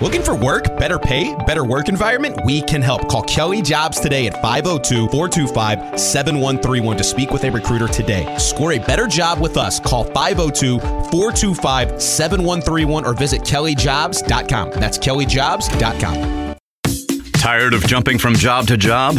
Looking for work, better pay, better work environment? We can help. Call Kelly Jobs today at 502 425 7131 to speak with a recruiter today. Score a better job with us. Call 502 425 7131 or visit kellyjobs.com. That's kellyjobs.com. Tired of jumping from job to job?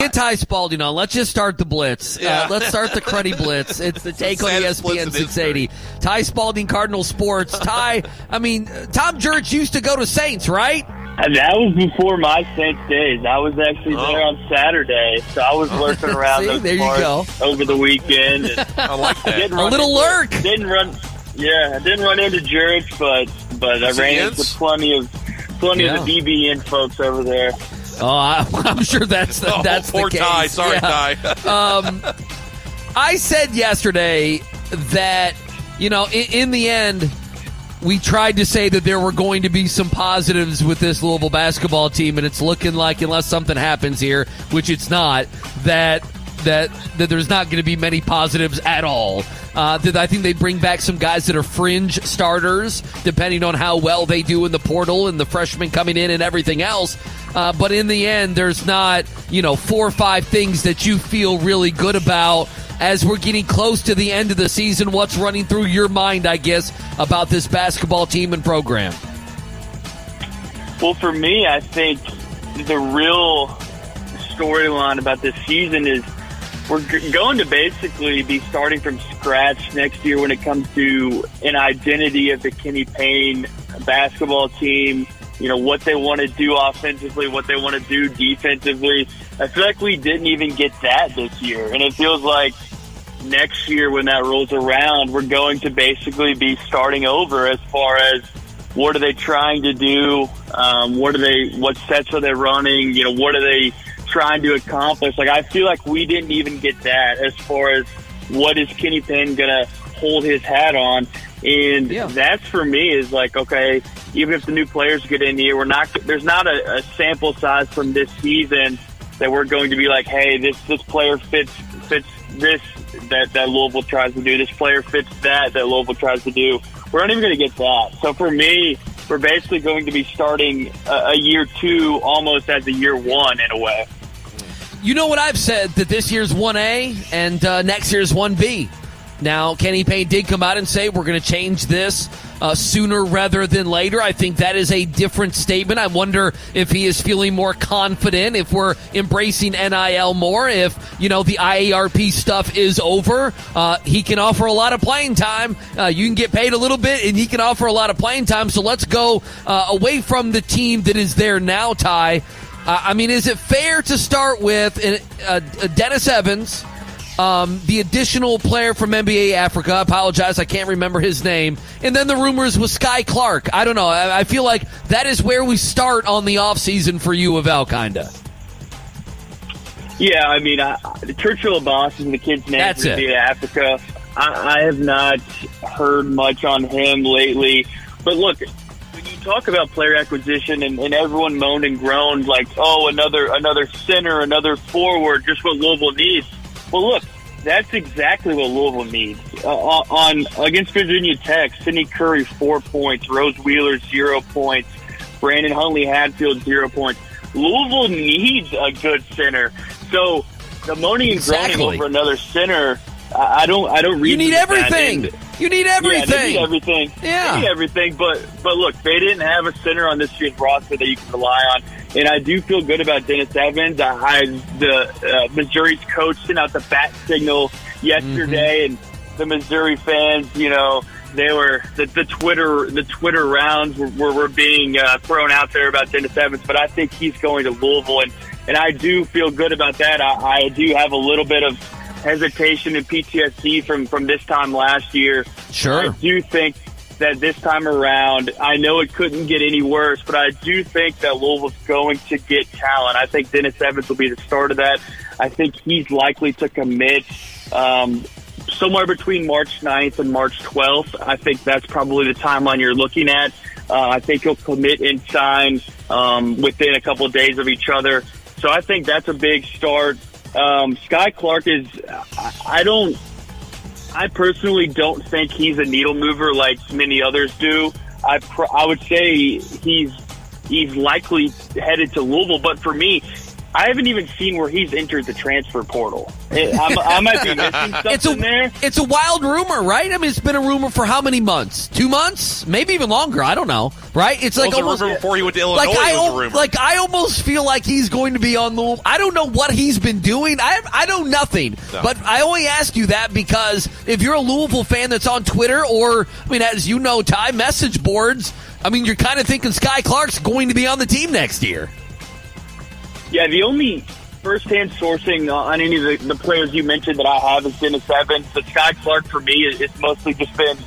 Get Ty Spalding on. Let's just start the blitz. Yeah. Uh, let's start the cruddy blitz. It's the take on Saddest blitz ESPN 680. Ty Spalding, Cardinal Sports. Ty, I mean, Tom Jurich used to go to Saints, right? And that was before my Saints days. I was actually Oh. there on Saturday, so I was lurking around See, those there you parts over the weekend. And I like that. didn't A little into- lurk. Didn't run. Yeah, I didn't run into Jurich, but but I ran into plenty of plenty Yeah. of the DBN folks over there. Oh, I, I'm sure that's the, Oh, that's poor the case. Ty. Sorry, Yeah. Ty. Um, I said yesterday that you know, in, in the end, we tried to say that there were going to be some positives with this Louisville basketball team, and it's looking like unless something happens here, which it's not, that that that there's not going to be many positives at all. Uh, I think they bring back some guys that are fringe starters, depending on how well they do in the portal and the freshmen coming in and everything else. Uh, but in the end, there's not you know four or five things that you feel really good about as we're getting close to the end of the season. What's running through your mind, I guess, about this basketball team and program? Well, for me, I think the real storyline about this season is we're g- going to basically be starting from scratch next year when it comes to an identity of the Kenny Payne basketball team. You know, what they want to do offensively, what they want to do defensively. I feel like we didn't even get that this year. And it feels like next year when that rolls around, we're going to basically be starting over as far as what are they trying to do? Um, what are they? What sets are they running? You know, what are they trying to accomplish? Like, I feel like we didn't even get that as far as what is Kenny Payne gonna hold his hat on, and Yeah. that's for me is like okay. Even if the new players get in here, we're not. There's not a, a sample size from this season that we're going to be like, hey, this this player fits fits this that that Louisville tries to do. This player fits that that Louisville tries to do. We're not even going to get that. So for me, we're basically going to be starting a, a year two almost as a year one in a way. You know what I've said that this year's 1A and uh, next year's 1B. Now, Kenny Payne did come out and say we're going to change this uh, sooner rather than later. I think that is a different statement. I wonder if he is feeling more confident, if we're embracing NIL more, if, you know, the IARP stuff is over. Uh, he can offer a lot of playing time. Uh, you can get paid a little bit, and he can offer a lot of playing time. So let's go uh, away from the team that is there now, Ty. Uh, I mean, is it fair to start with uh, uh, Dennis Evans, um, the additional player from NBA Africa? I apologize, I can't remember his name. And then the rumors with Skyy Clark. I don't know. I, I feel like that is where we start on the offseason for U of L, kind of. Yeah, I mean, I, Churchill Abbas is the kid's name That's from it. Africa. I, I have not heard much on him lately. But look, talk about player acquisition and, and everyone moaned and groaned like, oh, another another center, another forward, just what Louisville needs. Well, look, that's exactly what Louisville needs. Uh, on against Virginia Tech, Sidney Curry four points, Rose Wheeler zero points, Brandon Huntley Hadfield zero points. Louisville needs a good center. So the moaning and groaning over another center, I don't, I don't read. You need everything. You need everything. yeah, need everything. Yeah. Need everything. But but look, they didn't have a center on this year's roster that you can rely on, and I do feel good about Dennis Evans. I, I the uh, Missouri's coach sent out the bat signal yesterday, and the Missouri fans, you know. They were the, the Twitter the Twitter rounds were, were, were being uh, thrown out there about Dennis Evans, but I think he's going to Louisville, and, and I do feel good about that. I, I do have a little bit of hesitation and PTSD from from this time last year. Sure. I do think that this time around, I know it couldn't get any worse, but I do think that Louisville's going to get talent. I think Dennis Evans will be the start of that. I think he's likely to commit um, somewhere between March 9th and March 12th. I think that's probably the timeline you're looking at. Uh, I think he'll commit and sign um, within a couple of days of each other. So I think that's a big start. Um, Skyy Clark is, I don't, I personally don't think he's a needle mover like many others do. I, pr- I would say he's, he's likely headed to Louisville, but for me, I haven't even seen where he's entered the transfer portal. I'm, I might be missing something it's a, there. It's a wild rumor, right? I mean, it's been a rumor for how many months? Two months? Maybe even longer. I don't know. Right? It's like Well, almost was a rumor before he went to Illinois. like I was a rumor. like I almost feel like he's going to be on the. I don't know what he's been doing. I I know nothing. No. But I only ask you that because if you're a Louisville fan that's on Twitter or I mean, as you know, Ty message boards. I mean, you're kind of thinking Skyy Clark's going to be on the team next year. Yeah, the only first-hand sourcing on any of the, the players you mentioned that I have is Dennis Evans. But Skyy Clark for me, it's mostly just been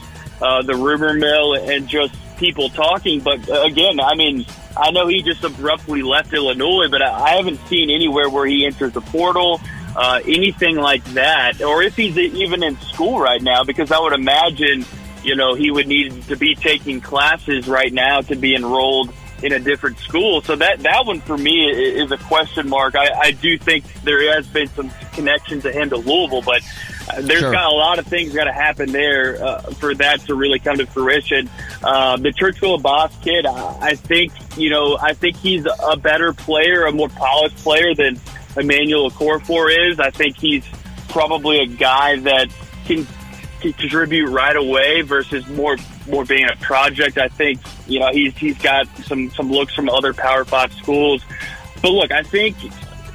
uh, the rumor mill and just people talking. But uh, again, I mean, I know he just abruptly left Illinois, but I, I haven't seen anywhere where he enters the portal. Uh, anything like that, or if he's even in school right now, because I would imagine, you know, he would need to be taking classes right now to be enrolled in a different school. So that that one for me is a question mark. I, I do think there has been some connection to him to Louisville, but uh, there's Sure. got a lot of things got to happen there uh, for that to really come to fruition. Uh, the Churchill Boss kid, I, I think you know, I think he's a better player, a more polished player than Emmanuel Okorafor is. I think he's probably a guy that can contribute right away versus more more being a project. I think you know he's he's got some some looks from other Power Five schools, but look, I think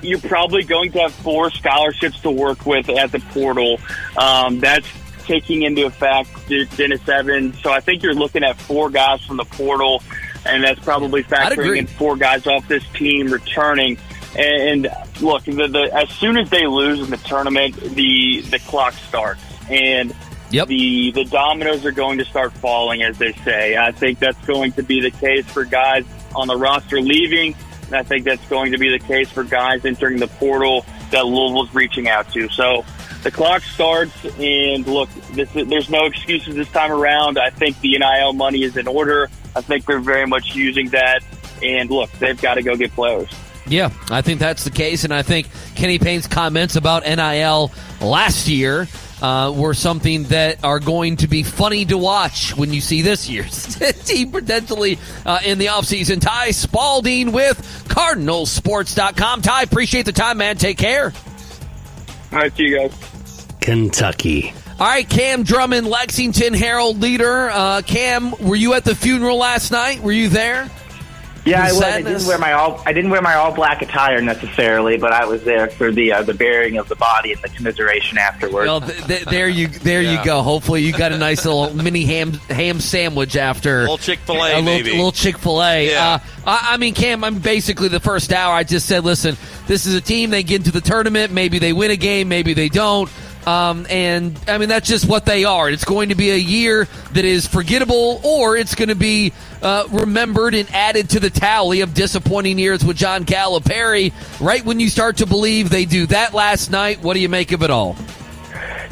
you're probably going to have four scholarships to work with at the portal. Um, that's taking into effect Dennis Evans. So I think you're looking at four guys from the portal, and that's probably factoring in four guys off this team returning. And look, the, the, as soon as they lose in the tournament, the the clock starts, and Yep. the the dominoes are going to start falling, as they say. I think that's going to be the case for guys on the roster leaving, and I think that's going to be the case for guys entering the portal that Louisville's reaching out to. So the clock starts, and look, this, there's no excuses this time around. I think the NIL money is in order. I think they're very much using that, and look, they've got to go get players. Yeah, I think that's the case, and I think Kenny Payne's comments about NIL last year uh, were something that are going to be funny to watch when you see this year's team potentially uh, in the offseason. Ty Spalding with CardinalSports.com. Ty, appreciate the time, man. Take care. All right, see you guys. Kentucky. All right, Cam Drummond, Lexington Herald leader. Uh, Cam, were you at the funeral last night? Were you there? Yeah, I was. I didn't wear my all. I didn't wear my all black attire necessarily, but I was there for the uh, the burying of the body and the commiseration afterwards. Well, th- th- there you there Yeah. you go. Hopefully, you got a nice little mini ham ham sandwich after a Little Chick-fil-A, a little, maybe. little Chick Fil A. Yeah. Uh, I, I mean, Cam, I'm basically the first hour. I just said, listen, this is a team. They get into the tournament. Maybe they win a game. Maybe they don't. Um, and I mean, that's just what they are. It's going to be a year that is forgettable, or it's going to be uh, remembered and added to the tally of disappointing years with John Calipari. Right when you start to believe they do that last night, what do you make of it all?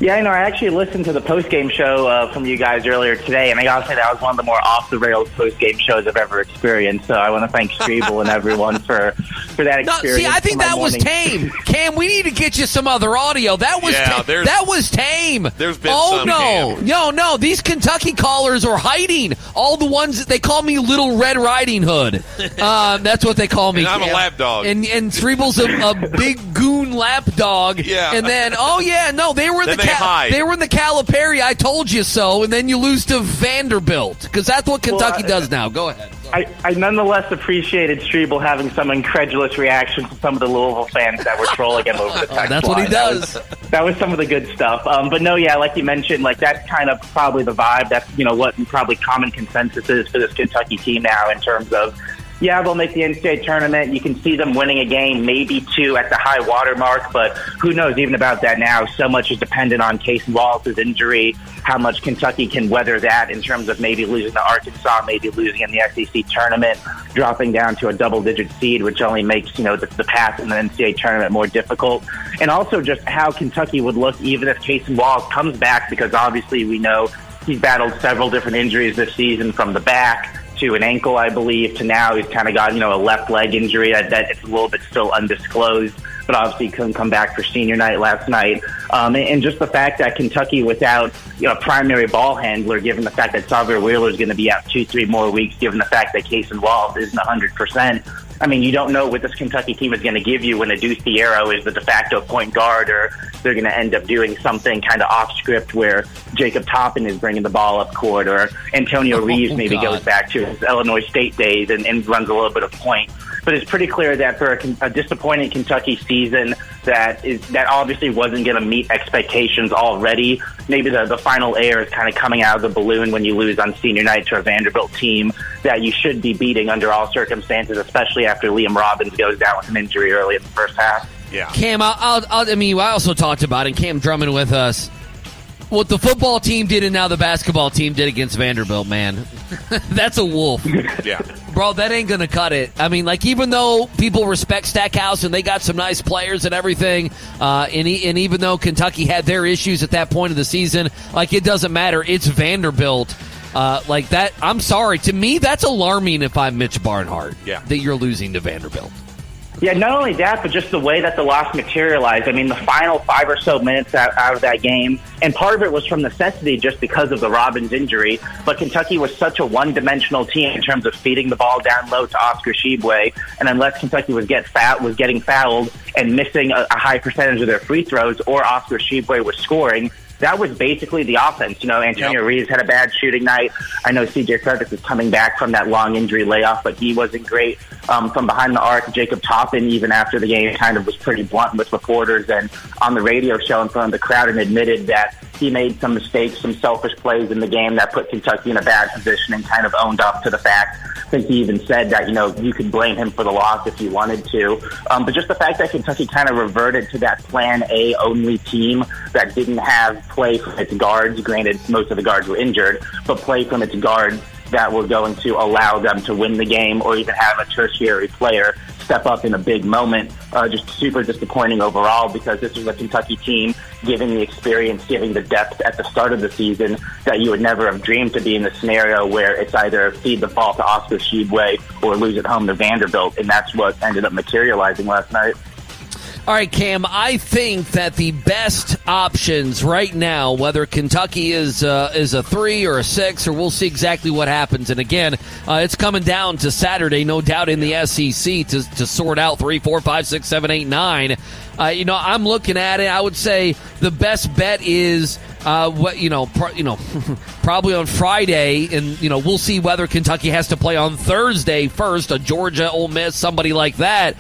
Yeah, I know. I actually listened to the post game show uh, from you guys earlier today, and I gotta say that was one of the more off the rails post game shows I've ever experienced. So I want to thank Strebel and everyone for for that No, experience. see, I think for my that was tame. Cam, we need to get you some other audio. That was Yeah, ta- that was tame. there's been oh some, no, Cam. no, no. These Kentucky callers are hiding. All the ones that they call me Little Red Riding Hood. Uh, that's what they call me. And I'm a lap dog. And and Strebel's a, a big goon lap dog. Yeah. And then oh yeah, no, they were in the they hide. they were in the Calipari. I told you so. And then you lose to Vanderbilt because that's what Kentucky Well, does now. Go ahead. I, I nonetheless appreciated Strebel having some incredulous reactions to some of the Louisville fans that were trolling him over the text Oh, that's what he line. That does. was- That was some of the good stuff. Um, but no, yeah, like you mentioned, like that's kind of probably the vibe. That's you know what probably common consensus is for this Kentucky team now in terms of yeah, they'll make the NCAA tournament. You can see them winning a game, maybe two at the high water mark, but who knows even about that now? So much is dependent on Cason Wallace's injury, how much Kentucky can weather that in terms of maybe losing to Arkansas, maybe losing in the SEC tournament, dropping down to a double digit seed, which only makes, you know, the, the path in the NCAA tournament more difficult. And also just how Kentucky would look even if Cason Wallace comes back, because obviously we know he's battled several different injuries this season from the back to an ankle, I believe, to now he's kind of got, you know, a left leg injury that, that it's a little bit still undisclosed, but obviously couldn't come back for senior night last night. Um, and, and just the fact that Kentucky without, you know, a primary ball handler, given the fact that Sahvir Wheeler is going to be out two, three more weeks, given the fact that Cason Wallace isn't 100%, I mean, you don't know what this Kentucky team is going to give you when Adou Thiero is the de facto point guard, or they're going to end up doing something kind of off script where Jacob Toppin is bringing the ball up court, or Antonio Oh, Reeves oh maybe God. goes back to his Illinois State days and, and runs a little bit of point. But it's pretty clear that for a, a disappointing Kentucky season, that is that obviously wasn't going to meet expectations already. Maybe the, the final air is kind of coming out of the balloon when you lose on senior night to a Vanderbilt team that you should be beating under all circumstances, especially after Liam Robbins goes down with an injury early in the first half. Yeah. Cam, I'll, I'll, I'll, I mean, I also talked about it. Cam Drummond with us. What the football team did and now the basketball team did against Vanderbilt, man. That's a wolf. Yeah. Bro, that ain't gonna cut it. I mean, like even though people respect Stackhouse and they got some nice players and everything, uh, and, e- and even though Kentucky had their issues at that point of the season, like it doesn't matter. It's Vanderbilt. Uh, like that, I'm sorry. To me, that's alarming. If I'm Mitch Barnhart, Yeah. that you're losing to Vanderbilt. Yeah, not only that, but just the way that the loss materialized. I mean, the final five or so minutes out, out of that game, and part of it was from necessity just because of the Robbins injury. But Kentucky was such a one-dimensional team in terms of feeding the ball down low to Oscar Tshiebwe, and unless Kentucky was get fat was getting fouled and missing a, a high percentage of their free throws, or Oscar Tshiebwe was scoring. That was basically the offense. You know, Antonio Yep. Reeves had a bad shooting night. I know CJ Fergus is coming back from that long injury layoff, but he wasn't great um, from behind the arc. Jacob Toppin, even after the game, kind of was pretty blunt with reporters and on the radio show in front of the crowd and admitted that he made some mistakes, some selfish plays in the game that put Kentucky in a bad position and kind of owned up to the fact. I think he even said that, you know, you could blame him for the loss if you wanted to. Um, but just the fact that Kentucky kind of reverted to that plan A only team that didn't have play from its guards. Granted, most of the guards were injured, but play from its guards that were going to allow them to win the game or even have a tertiary player step up in a big moment. Uh, just super disappointing overall because this was a Kentucky team giving the experience, giving the depth at the start of the season that you would never have dreamed to be in the scenario where it's either feed the ball to Oscar Tshiebwe or lose at home to Vanderbilt, and that's what ended up materializing last night. All right, Cam. I think that the best options right now, whether Kentucky is uh, is a three or a six, or we'll see exactly what happens. And again, uh, it's coming down to Saturday, no doubt, in the SEC to to sort out three, four, five, six, seven, eight, nine. Uh, you know, I'm looking at it. I would say the best bet is uh, what you know, you know, probably on Friday, and you know, we'll see whether Kentucky has to play on Thursday first, a Georgia, Ole Miss, somebody like that.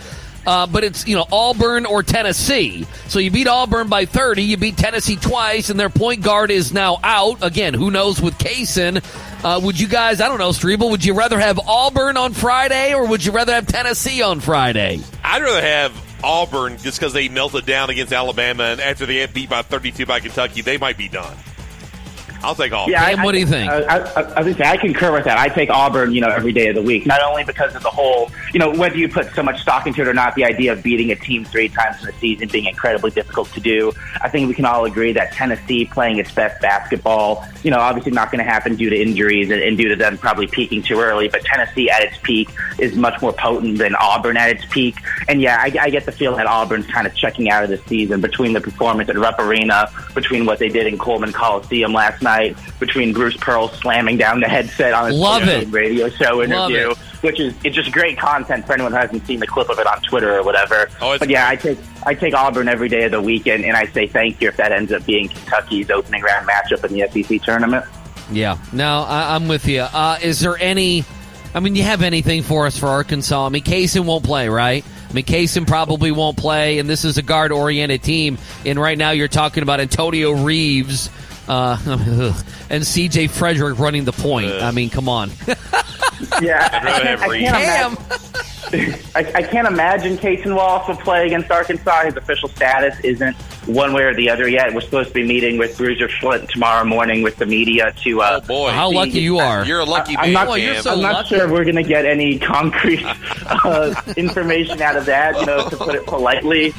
Uh, but it's you know Auburn or Tennessee. So you beat Auburn by 30, you beat Tennessee twice, and their point guard is now out again. Who knows with Cason? Uh, would you guys? I don't know, Strebel. Would you rather have Auburn on Friday or would you rather have Tennessee on Friday? I'd rather have Auburn just because they melted down against Alabama, and after they get beat by 32 by Kentucky, they might be done. I'll take Auburn. Cam, what do you think? I, I, I, I, say, I concur with that. I take Auburn, you know, every day of the week. Not only because of the whole, you know, whether you put so much stock into it or not, the idea of beating a team three times in a season being incredibly difficult to do. I think we can all agree that Tennessee playing its best basketball, you know, obviously not going to happen due to injuries and, and due to them probably peaking too early. But Tennessee at its peak is much more potent than Auburn at its peak. And yeah, I, I get the feeling that Auburn's kind of checking out of the season between the performance at Rupp Arena, between what they did in Coleman Coliseum last night, between Bruce Pearl slamming down the headset on his Love it. radio show Love interview, it. which is it's just great content for anyone who hasn't seen the clip of it on Twitter or whatever. Oh, but yeah, I take I take Auburn every day of the weekend, and I say thank you if that ends up being Kentucky's opening round matchup in the SEC tournament. Yeah, no, I, I'm with you. Uh, is there any? I mean, you have anything for us for Arkansas? I mean, Cason won't play, right? I mean, Cason probably won't play, and this is a guard-oriented team. And right now, you're talking about Antonio Reeves uh, and C.J. Fredrick running the point. I mean, come on. Yeah, I'd rather have I Reed. can't, I Cam. can't imagine. I, I can't imagine Cason Wallace will play against Arkansas. His official status isn't one way or the other yet. We're supposed to be meeting with Bruiser Flint tomorrow morning with the media to. Uh, Oh boy, How lucky you are. You're a lucky I- man, I'm not- Well, you're so I'm not lucky. sure we're going to get any concrete uh, information out of that, you know, to put it politely.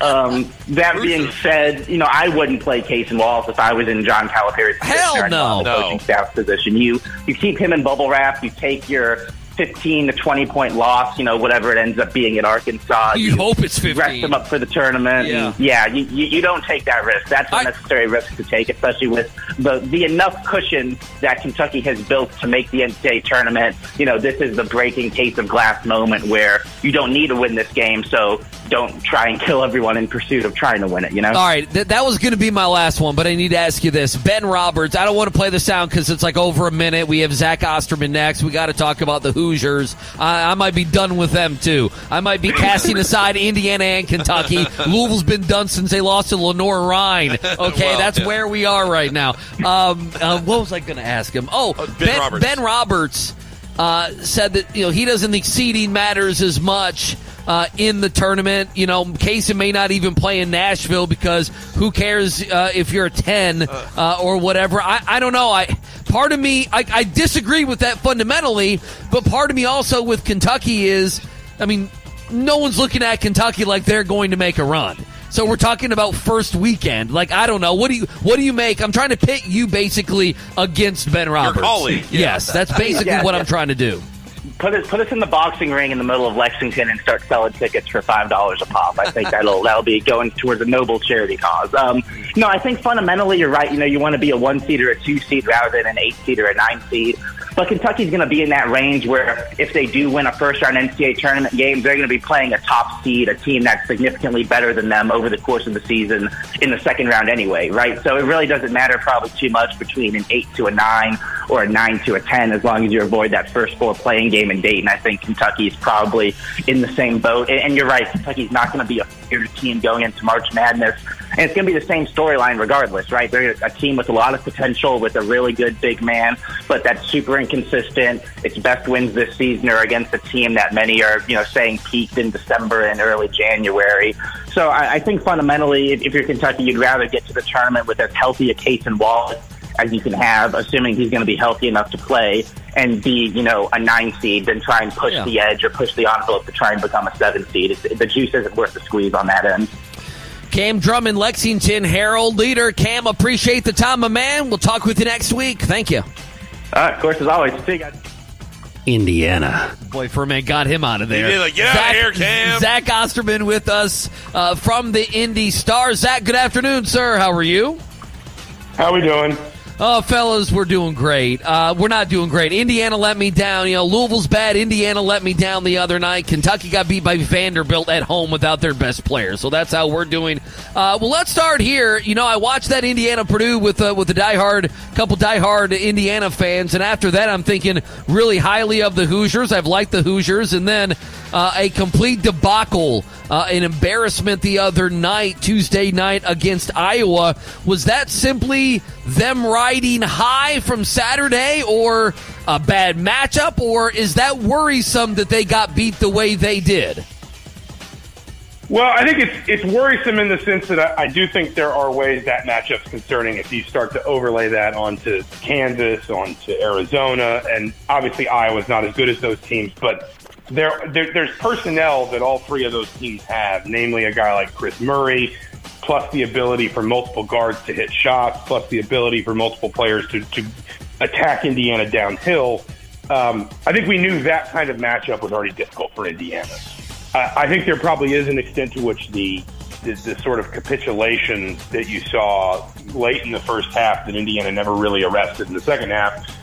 Um, that being said, you know, I wouldn't play Cason Wallace if I was in John Calipari's position Hell no. on No. coaching staff position. You you keep him in bubble wrap. You take your 15 to 20 point loss, you know, whatever it ends up being at Arkansas. You hope it's 15. Rest him up for the tournament. Yeah. Yeah, you, you, you don't take that risk. That's a necessary risk to take, especially with the, the enough cushion that Kentucky has built to make the NCAA tournament. You know, this is the breaking case of glass moment where you don't need to win this game, so don't try and kill everyone in pursuit of trying to win it, you know? All right, th- that was going to be my last one, but I need to ask you this. Ben Roberts, I don't want to play the sound because it's like over a minute. We have Zach Osterman next. We got to talk about the Hoosiers. I-, I might be done with them, too. I might be casting aside Indiana and Kentucky. Louisville's been done since they lost to Lenoir-Rhyne. Okay, Well, that's yeah. where we are right now. Um, uh, what was I going to ask him? Oh, Uh, Ben Roberts. Ben Roberts uh, said that you know he doesn't think seeding matters as much uh, in the tournament. You know, Casey may not even play in Nashville because who cares uh, if you're a ten uh, or whatever. I, I don't know. I part of me I, I disagree with that fundamentally, but part of me also with Kentucky is, I mean, no one's looking at Kentucky like they're going to make a run. So we're talking about first weekend. Like I don't know. What do you what do you make? I'm trying to pit you basically against Ben Roberts. colleague, yeah. Yes, that's basically Yeah, what yeah. I'm trying to do. put us put us in the boxing ring in the middle of Lexington and start selling tickets for five dollars a pop. I think that'll that'll be going towards a noble charity cause. Um, no, I think fundamentally you're right. You know, you want to be a one seed or a two seed rather than an eight seed or a nine seed. But Kentucky's going to be in that range where if they do win a first round NCAA tournament game, they're going to be playing a top seed, a team that's significantly better than them over the course of the season in the second round anyway, right? So it really doesn't matter probably too much between an eight to a nine or a nine to a ten as long as you avoid that first four playing game in Dayton. I think Kentucky's probably in the same boat. And, you're right, Kentucky's not going to be a team going into March Madness. And it's going to be the same storyline regardless, right? They're a team with a lot of potential, with a really good big man, but that's super inconsistent. Its best wins this season are against a team that many are, you know, saying peaked in December and early January. So I, I think fundamentally, if, if you're Kentucky, you'd rather get to the tournament with as healthy a Cason Wallace as you can have, assuming he's going to be healthy enough to play and be, you know, a nine seed, than try and push Yeah. the edge or push the envelope to try and become a seven seed. It's, the juice isn't worth the squeeze on that end. Cam Drummond, Lexington Herald leader. Cam, appreciate the time, my man. We'll talk with you next week. Thank you. All right, of course, as always. See you guys. Indiana. Boy, Furman got him out of there. did, like, get out of here, Cam. Zach Osterman with us uh, from the Indy Star. Zach, good afternoon, sir. How are you? How are we doing? Oh, fellas, we're doing great. Uh, we're not doing great. Indiana let me down. You know, Louisville's bad. Indiana let me down the other night. Kentucky got beat by Vanderbilt at home without their best player. So that's how we're doing. Uh, well, let's start here. You know, I watched that Indiana Purdue with uh, with the diehard couple diehard Indiana fans, and after that, I'm thinking really highly of the Hoosiers. I've liked the Hoosiers, and then uh, a complete debacle, uh, an embarrassment the other night, Tuesday night against Iowa. Was that simply them riding high from Saturday, or a bad matchup, or is that worrisome that they got beat the way they did? Well, I think it's it's worrisome in the sense that I, I do think there are ways that matchup's concerning if you start to overlay that onto Kansas, onto Arizona, and obviously Iowa's not as good as those teams, but there, there there's personnel that all three of those teams have, namely a guy like Kris Murray, plus the ability for multiple guards to hit shots, plus the ability for multiple players to, to attack Indiana downhill. Um, I think we knew that kind of matchup was already difficult for Indiana. I I think there probably is an extent to which the, the the sort of capitulation that you saw late in the first half that Indiana never really arrested in the second half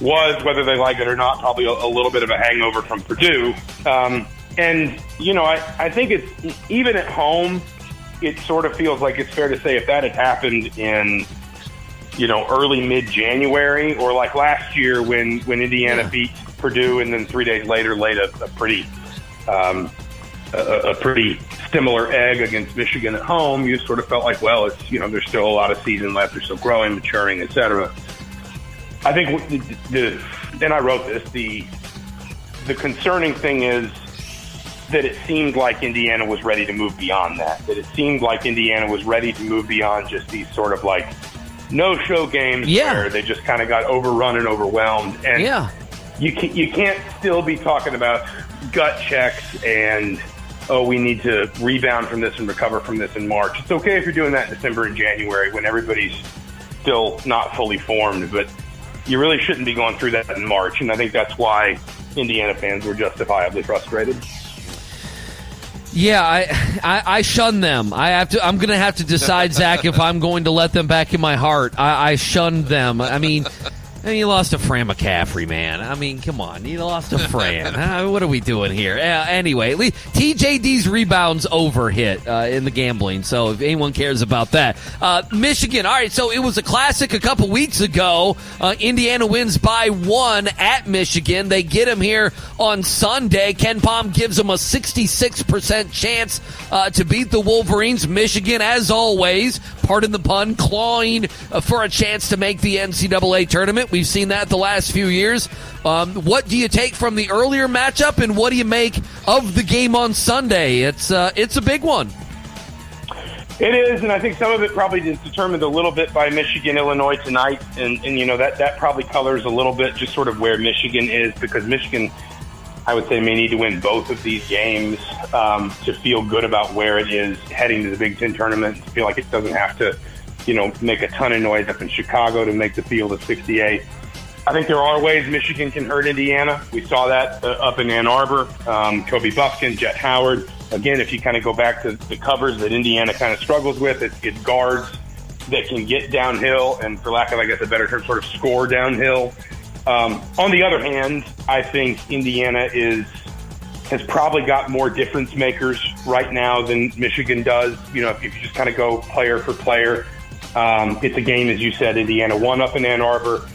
was, whether they like it or not, probably a, a little bit of a hangover from Purdue. Um, and you know, I, I think it's even at home, it sort of feels like it's fair to say if that had happened in you know early mid January or like last year when when Indiana Yeah. beat Purdue and then three days later laid a, a pretty um, a, a pretty similar egg against Michigan at home, you sort of felt like, well, it's you know, there's still a lot of season left. They're still growing, maturing, et cetera. I think the, the and I wrote this. The the concerning thing is that it seemed like Indiana was ready to move beyond that. That it seemed like Indiana was ready to move beyond just these sort of like no show games Yeah. where they just kind of got overrun and overwhelmed. And Yeah. you can, you can't still be talking about gut checks and oh we need to rebound from this and recover from this in March. It's okay if you're doing that in December and January when everybody's still not fully formed, but you really shouldn't be going through that in March. And I think that's why Indiana fans were justifiably frustrated. Yeah, I, I I shun them. I have to. I'm going to have to decide, Zach, if I'm going to let them back in my heart. I, I shunned them. I mean, I mean, you lost to Fran McCaffery, man. I mean, come on, you lost to Fran. Uh, what are we doing here? Uh, anyway, TJD's rebounds over hit uh, in the gambling. So if anyone cares about that, uh, Michigan. All right, so it was a classic a couple weeks ago. Uh, Indiana wins by one at Michigan. They get him here on Sunday. KenPom gives them a 66% chance uh, to beat the Wolverines. Michigan, as always, pardon the pun, clawing uh, for a chance to make the NCAA tournament. We've seen that the last few years. Um, what do you take from the earlier matchup, and what do you make of the game on Sunday? It's uh, it's a big one. It is, and I think some of it probably is determined a little bit by Michigan, Illinois tonight, and, and you know that that probably colors a little bit just sort of where Michigan is because Michigan, I would say, may need to win both of these games um, to feel good about where it is heading to the Big Ten tournament. To feel like it doesn't have to, you know, make a ton of noise up in Chicago to make the field of 68. I think there are ways Michigan can hurt Indiana. We saw that uh, up in Ann Arbor. Um, Kobe Bufkin, Jett Howard. Again, if you kind of go back to the covers that Indiana kind of struggles with, it's, it's guards that can get downhill and, for lack of, I guess, a better term, sort of score downhill. Um, on the other hand, I think Indiana is has probably got more difference makers right now than Michigan does. You know, if you just kind of go player for player, um, it's a game, as you said, Indiana won up in Ann Arbor.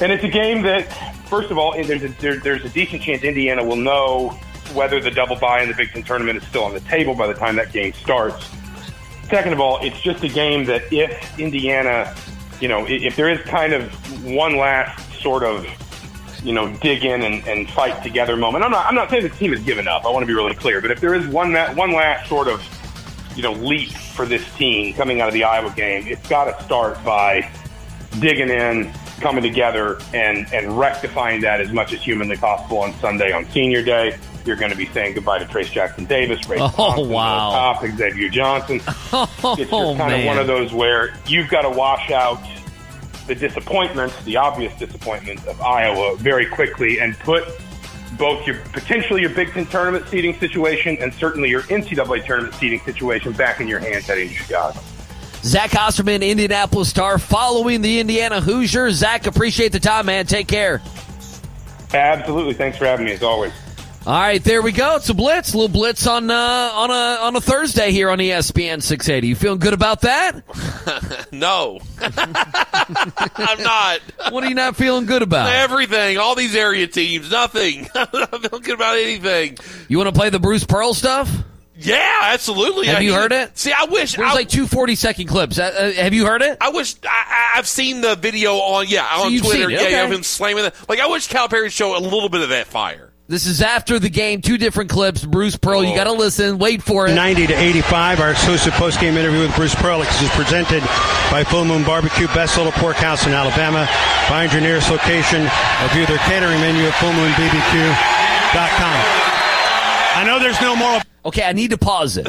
And it's a game that, first of all, there's a, there, there's a decent chance Indiana will know whether the double bye in the Big Ten tournament is still on the table by the time that game starts. Second of all, it's just a game that if Indiana, you know, if there is kind of one last sort of, you know, dig in and, and fight together moment. I'm not, I'm not saying the team has given up. I want to be really clear. But if there is one, ma- one last sort of, you know, leap for this team coming out of the Iowa game, it's got to start by digging in, coming together, and, and rectifying that as much as humanly possible on Sunday on Senior Day. You're going to be saying goodbye to Trayce Jackson-Davis, Ray Oh, Thompson, wow. Top, Xavier Johnson. Oh, It's just kind of one of those where you've got to wash out the disappointments, the obvious disappointments of Iowa very quickly and put both your potentially your Big Ten tournament seeding situation and certainly your NCAA tournament seeding situation back in your hands heading to Chicago. Zach Osterman, Indianapolis Star, following the Indiana Hoosiers. Zach, appreciate the time, man. Take care. Absolutely. Thanks for having me as always. All right, there we go. It's a blitz, a little blitz on uh, on a on a Thursday here on ESPN 680. You feeling good about that? No, I'm not. What are you not feeling good about? Everything, all these area teams, nothing. I'm not feeling good about anything. You want to play the Bruce Pearl stuff? Yeah, absolutely. Have I you heard it? See, I wish. There's I, like two 40 second clips. Uh, uh, have you heard it? I wish I, I've seen the video on yeah on you've Twitter. Yeah, okay. yeah, of him slamming it. Like I wish Calipari show a little bit of that fire. This is after the game. Two different clips. Bruce Pearl. You oh. got to listen. Wait for it. 90 to 85. Our exclusive post-game interview with Bruce Perlix is presented by Full Moon Barbecue, best little pork house in Alabama. Find your nearest location or view their catering menu at fullmoonbbq.com. I know there's no more. Okay, I need to pause it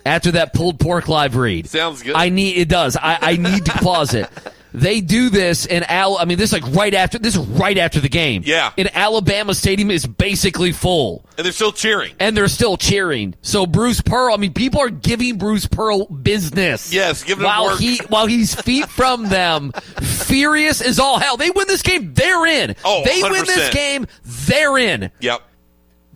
after that pulled pork live read. Sounds good. I need it does. I, I need to pause it. They do this in Al. I mean, this is like right after. This is right after the game. Yeah. In Alabama Stadium is basically full, And they're still cheering. and they're still cheering. So Bruce Pearl. I mean, people are giving Bruce Pearl business. Yes, giving him while work. he while he's feet from them, furious as all hell. They win this game. They're in. Oh, they win this game. They're in. Yep.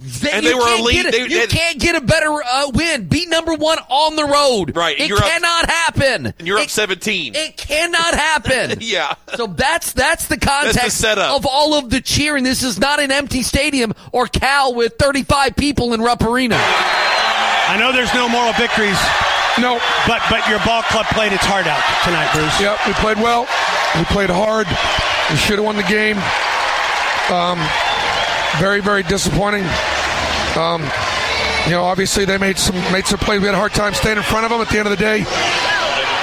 They, And you they were can't elite. Get a, They- you they- can't get a better uh, win. Beat number one on the road. Right, It you're up- cannot happen. And you're up 17. It cannot happen. Yeah. So that's that's the context setup. of all of the cheering. This is not an empty stadium or Cal with 35 people in Rupp Arena. I know there's no moral victories. No. But but your ball club played its heart out tonight, Bruce. Yep, we played well. We played hard. We should have won the game. Um, very, very disappointing. Um, you know, obviously they made some made some plays. We had a hard time staying in front of them. At the end of the day,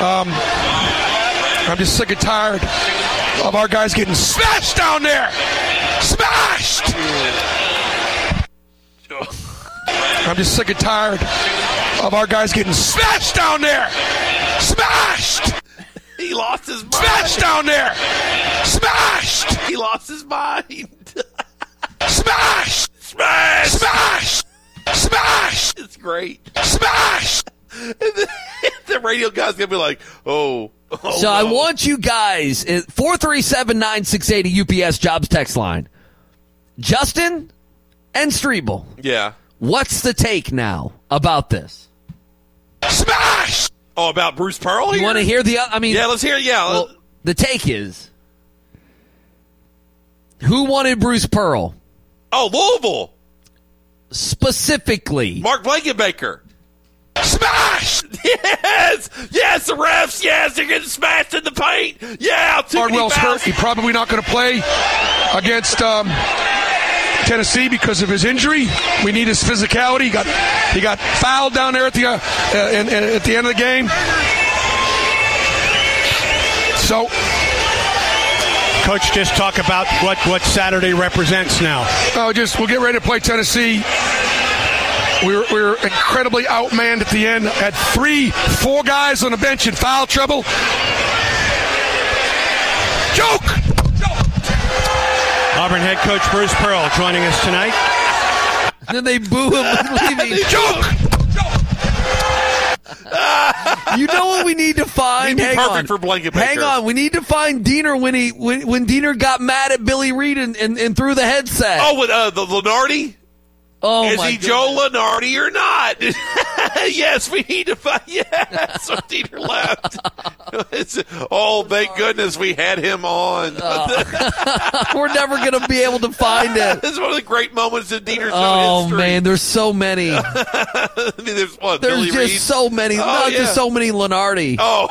um, I'm just sick and tired of our guys getting smashed down there. Smashed. I'm just sick and tired of our guys getting smashed down there. Smashed. He lost his mind. Smashed down there. Smashed. He lost his mind. Smash! Smash! Smash! It's great. Smash! And the, the radio guy's gonna be like, "Oh." oh so I want you guys uh, four three seven nine six eighty UPS jobs text line. Justin and Strebel. Yeah. What's the take now about this? Smash! Oh, about Bruce Pearl. You want to hear the? I mean, Yeah, let's hear. Yeah. well, the take is who wanted Bruce Pearl oh, Louisville. specifically? Mark Blankenbaker. Smash! Yes, yes, the refs. Yes, they're getting smashed in the paint. Yeah, too many Hardwell's fouls. hurt. He's probably not going to play against um, Tennessee because of his injury. We need his physicality. He got he got fouled down there at the uh, uh, in, in- at the end of the game. So Coach, just talk about what, what Saturday represents now. Oh, just we'll get ready to play Tennessee. We were, we were incredibly outmanned at the end. Had three, four guys on the bench in foul trouble. Joke! Auburn head coach Bruce Pearl joining us tonight. And then they boo him leaving. Joke! You know what we need to find? Hang perfect on. for Blankenbaker. Hang on. We need to find Deener when he when, when Deener got mad at Billy Reed and, and, and threw the headset. Oh, with uh, the Lunardi. Oh, Is my he. Joe Lunardi or not? yes, we need to find. Yes, so Dieter left. Oh, thank goodness we had him on. We're never going to be able to find it. this is one of the great moments in Dieter's Oh history. man, there's so many. I mean, there's what There's Billy just Reed? so many. Oh, not yeah. just so many Lunardi. Oh,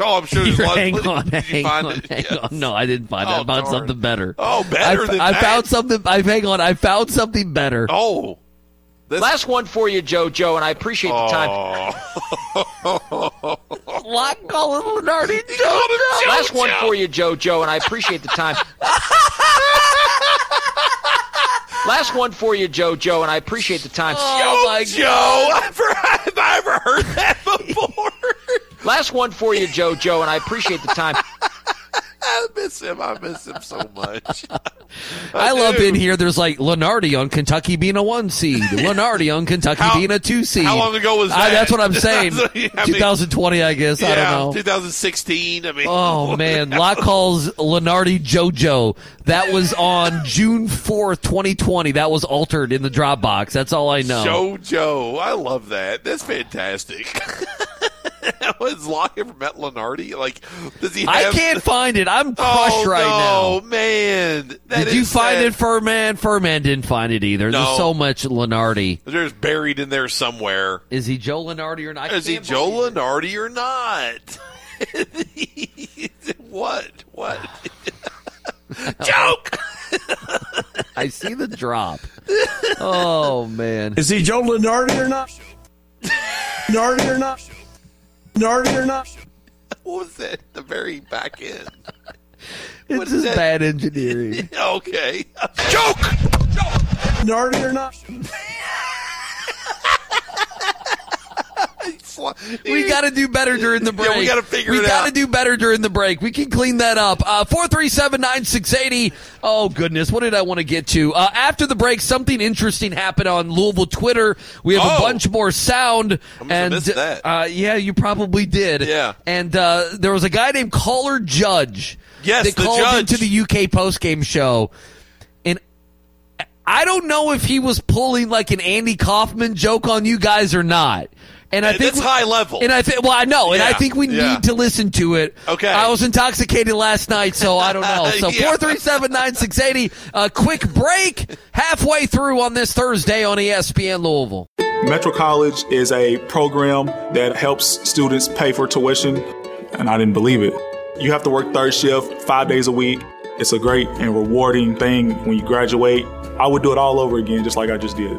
oh, I'm sure there's Here, lots. hang on, hang find on, it? hang Yes. on. No, I didn't find it. Oh, I found darn. something better. Oh, better I, than I that. found something. I hang on. I found something better. Oh, Last one for you, JoJo, and I appreciate the time. oh. Lot calling Lunardi. Joe. Last one for you, JoJo, and I appreciate the time. Last one for you, JoJo, and I appreciate the time. Oh my Joe, I've, have I ever heard that before? Last one for you, JoJo, and I appreciate the time. I miss him. I miss him so much. I love do. in here. There's like Lunardi on Kentucky being a one seed, Lunardi on Kentucky How- being a two seed. how long ago was I, that? that's what I'm saying. I mean- 2020, I guess. I don't know. 2016. I mean, Oh man, Lot calls Lunardi JoJo. That was on June 4th, 2020. That was altered in the Dropbox. That's all I know. JoJo. I love that. That's fantastic. Was Locke ever met Lunardi? Like, does he? Have, I can't find it. I'm oh, crushed oh, right no, now. Oh man. That Did you is find sad. it, Furman? Furman didn't find it either. No. There's so much Lunardi. They're buried in there somewhere. Is he Joe Lunardi or not? I Is he can't Joe believe it. Lunardi or not? what? What? Joke. I see the drop. Oh man. Is he Joe Lunardi or not? Lunardi or not? Lunardi or not? What was that? The very back end. It's is just that? bad engineering. Okay. Joke! Lunardi or not? We got to do better during the break. Yeah, we gotta figure we it gotta out. do better during the break. We can clean that up. Uh, Four three seven nine six eighty. Oh goodness, what did I want to get to? Uh, after the break, something interesting happened on Louisville Twitter. We have a Oh. bunch more sound, I and. Uh, yeah, you probably did. Yeah. and uh, there was a guy named Caller Judge. Yes, that the called judge. into the UK postgame show, and I don't know if he was pulling like an Andy Kaufman joke on you guys or not. And I think that's high level. And I think, well, I know, and I think we yeah. need to listen to it. Okay. I was intoxicated last night, so I don't know. So Yeah. four three seven nine six eighty. A quick break halfway through on this Thursday on ESPN Louisville. Metro College is a program that helps students pay for tuition, and I didn't believe it. You have to work third shift five days a week. It's a great and rewarding thing when you graduate. I would do it all over again, just like I just did.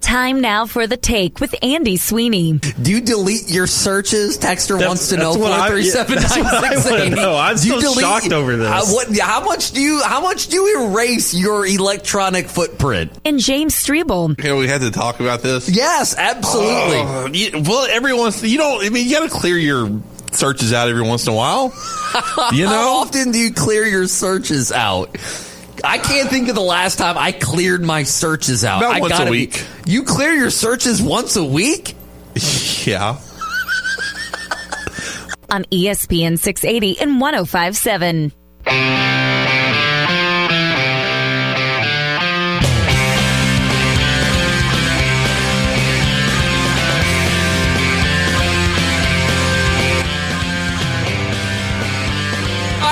Time now for the take with Andy Sweeney. Do you delete your searches? Texter That's- wants to know that's what I- four three seven that's what I nine six wanna eight. know. I'm Do you so shocked over this. How, what, how much do you? How much do you erase your electronic footprint? And James Strebel. Here we had to talk about this. Yes, absolutely. Oh, you- well, every once you don't. I mean, you got to clear your searches out every once in a while. You How know, often do you clear your searches out? I can't think of the last time I cleared my searches out. About I once a gotta be- week. you clear your searches once a week? yeah. on ESPN 680 and 1057.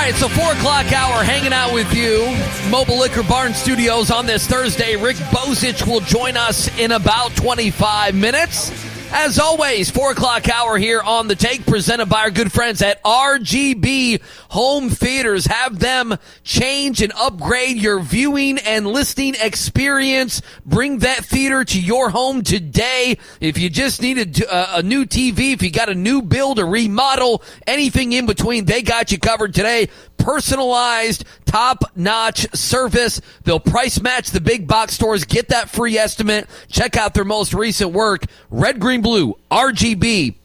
Right, so four o'clock hour, hanging out with you. Mobile Liquor Barn Studios on this Thursday. Rick Bozich will join us in about 25 minutes. As always, four o'clock hour here on the take, presented by our good friends at RGB Home Theaters. Have them change and upgrade your viewing and listening experience. Bring that theater to your home today. If you just need a, a, a new TV, if you got a new build, a remodel, anything in between, they got you covered today personalized, top notch service. They'll price match the big box stores. Get that free estimate. Check out their most recent work. Red, green, blue, RGB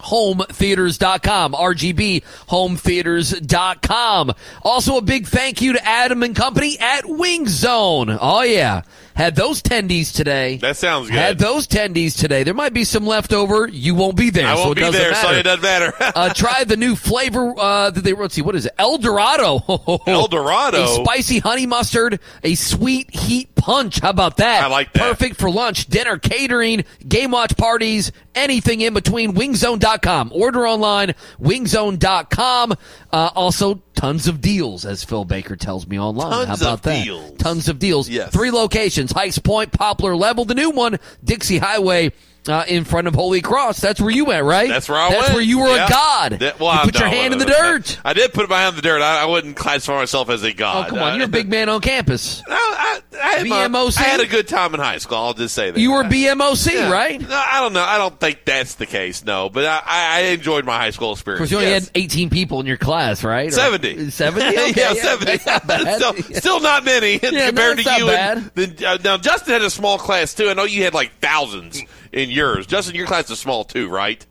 hometheaters.com rgbhometheaters.com also a big thank you to adam and company at wing zone oh yeah had those tendies today That sounds good. had those tendies today there might be some left over you won't be there I so won't it be there, matter. so it doesn't matter. uh, try the new flavor uh, that they let's see what is it El Dorado El Dorado? a spicy honey mustard a sweet heat punch how about that I like that. perfect for lunch dinner catering game watch parties anything in between wingzone.com order online wingzone.com uh, also tons of deals as Phil Baker tells me online. Tons how about of that? deals. tons of deals. Yes. three locations Hikes Point Poplar Level the new one Dixie Highway uh, in front of Holy Cross. That's where you went, right? That's where I That's went. where you were Yeah. a god. That- well, you I put your hand in the uh, dirt. I did put my hand in the dirt. I, I wouldn't classify myself as a god. Oh, come on. Uh, You're a big man on campus. I, I, had my- I had a good time in high school. I'll just say that. You were BMOC, Yeah. right? No, I don't know. I don't think that's the case. No, but I, I I enjoyed my high school experience. Because you only yes. had 18 people in your class, right? Or- 70. 70? Okay, yeah, 70. Not still, still not many no, compared it's to not you. bad. And, then, uh, now, Justin had a small class, too. I know you had like thousands in yours. Justin, your class is small, too, right?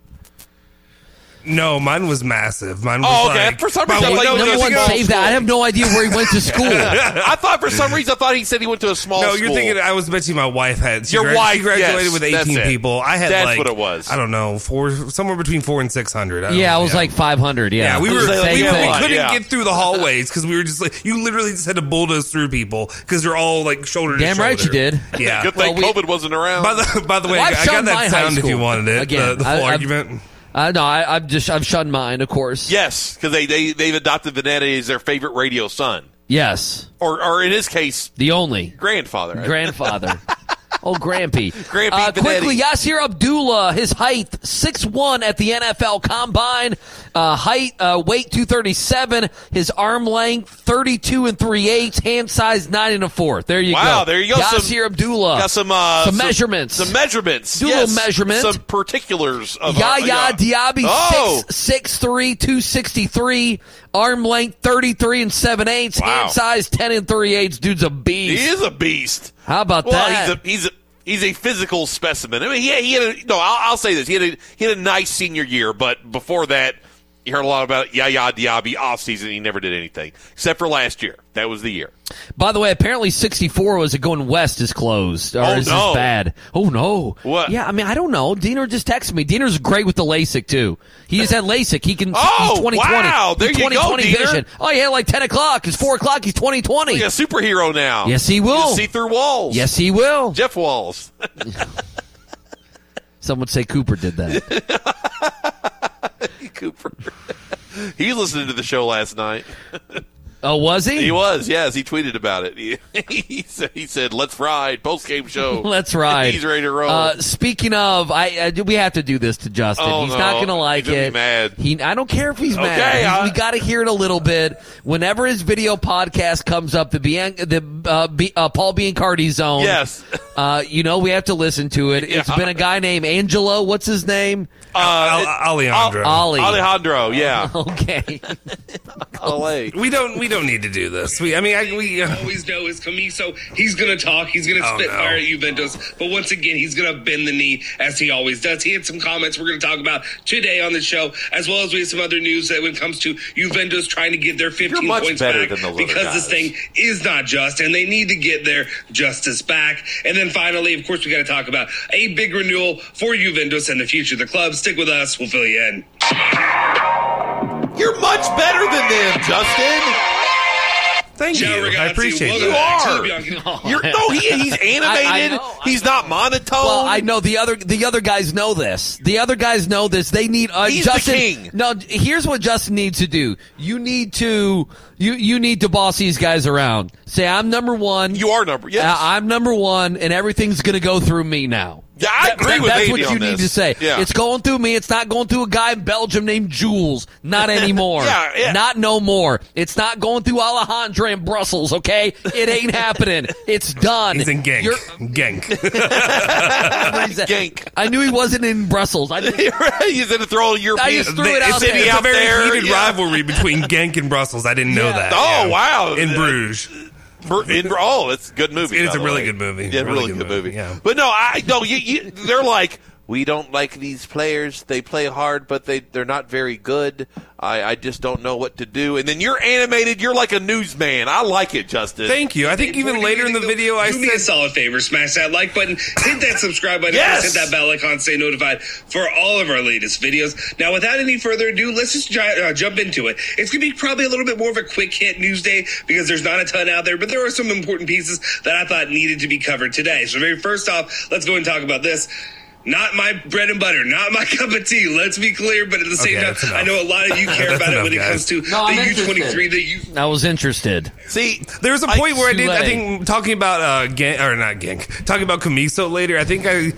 No, mine was massive. Mine was Oh, okay. like, For some reason, I one- thought you no went to a one saved that. I have no idea where he went to school. I thought for some reason I thought he said he went to a small No, school. you're thinking. I was mentioning my wife had. She Your grad- wife, she graduated yes, with 18 people. I had That's like what it was. I don't know, four somewhere between four and six hundred. yeah, I was like 500. Yeah, Yeah, we were. was the We, we couldn't Yeah. get through the hallways because we were just like you literally just had to bulldoze through people because they're all like shoulder to Damn shoulder. right you did. Yeah. Good thing COVID wasn't around. By the by the way, I got that high sound if you wanted it. Again, the, the full argument. Uh, no, I, I've just I've shunned mine, of course. yes, because they, they, they've adopted Vanetti as their favorite radio son. Yes, Or, or in his case, the only grandfather. grandfather. Oh, Grampy. Grampy uh, quickly. Yasir Abdullah, his height, 6'1 at the NFL Combine. Uh, height, uh, weight 237. His arm length, 32 and 3 eighths. Hand size, 9 and a fourth. There you go. Wow, there you go. Yasir Some- Abdullah. Got some, uh, Some measurements. Some measurements. Do a yes. little measurement. Some particulars of Yaya Diaby, Oh, six six three two sixty three, arm length thirty three and seven eighths, Wow. hand size ten and three eighths. Dude's a beast. he is a beast. How about Well, that? he's a he's a he's a physical specimen. I mean, he, he had a, no. I'll, I'll say this: he had a he had a nice senior year, but before that, You heard a lot about Yaya Diaby offseason. He never did anything except for last year. That was the year. By the way, apparently 64 was it going west is closed. Or Oh, is no. this bad? Oh, no. What? Yeah, I mean, I don't know. Deener just texted me. Deener's great with the LASIK, too. He just had LASIK. He can, Oh, he's 2020. wow. There He's you go, 2020 Deener. vision. Oh, yeah, like 10 o'clock. It's 4 o'clock. He's 2020. He's a superhero now. Yes, he will. see through walls. Yes, he will. Jeff Walz. Some would say Cooper did that. Cooper. he listened to the show last night. Oh, was he? He was, yes. He tweeted about it. He, he, said, he said, let's ride, post game show. Let's ride. He's ready to roll. Uh, speaking of, I, I we have to do this to Justin. Oh, he's no. not going to like He's it. be mad. He, I don't care if he's Okay, mad. I- we got to hear it a little bit. Whenever his video podcast comes up, the Bian- the uh, B, uh, Paul Biancardi zone. Yes. Uh, you know we have to listen to it. It's Yeah. been a guy named Angelo. What's his name? Uh, Alejandro. Ali. Alejandro, yeah. okay. LA. We don't. We don't need to do this. We. I mean, I, we. Uh, always know is Camiso. He's to talk. He's to Oh, spit no. fire at Juventus. But once again, he's to bend the knee as he always does. He had some comments we're to talk about today on the show, as well as we have some other news that when it comes to Juventus trying to get their 15 much points back than those other because this thing is not just, and they need to get their justice back. And then finally, of course, we got to talk about a big renewal for Juventus and the future of the club. Stick with us. We'll fill you in. You're much better than them, Justin. Thank Joe you. I appreciate welcome you. Are. You're, no, he, he's animated. I- I know, he's not monotone. Well, I know the other the other guys know this. The other guys know this. They need uh, He's the Justin. king. No, here's what Justin needs to do. You need to you you need to boss these guys around. Say I'm number one. you are number. Yes. Uh, I'm number one, and everything's going to go through me now. Yeah, I agree That- with That's Andy what on you need to say. Yeah. It's going through me. It's not going through a guy in Belgium named Jules. Not anymore. Yeah, yeah. Not no more. It's not going through Alejandro in Brussels. Okay, it ain't happening. It's done. He's in Genk. You're- Genk. He's a- Gank. I knew he wasn't in Brussels. I didn't, he's going to throw a European I just threw it out city there. It's a very there. heated yeah. rivalry between Genk and Brussels. I didn't know Yeah. that. Oh, Yeah. wow. In Bruges. In, oh, it's a good movie. It's a really way. good movie. Yeah, Really really, good good, movie, movie. yeah. But no, I no. You, you, they're like we don't like these players. They play hard, but they they're not very good. I, I just don't know what to do. And then you're animated. You're like a newsman. I like it, Justin. Thank you. I think even later in the you video, I do me a said solid favor, smash that like button, hit that subscribe button, Yes! hit that bell icon, stay notified for all of our latest videos. Now, without any further ado, let's just try, uh, jump into it. It's gonna be probably a little bit more of a quick hit news day because there's not a ton out there, but there are some important pieces that I thought needed to be covered today. So, very first off, let's go and talk about this. Not my bread and butter, not my cup of tea. Let's be clear, but at the same Okay, time. I know a lot of you care That's about it enough, when it comes to No, the. U23 that you I was interested. See, there was a point where I did. I think talking about uh, Genk or not Genk, talking about Camiso later. I think I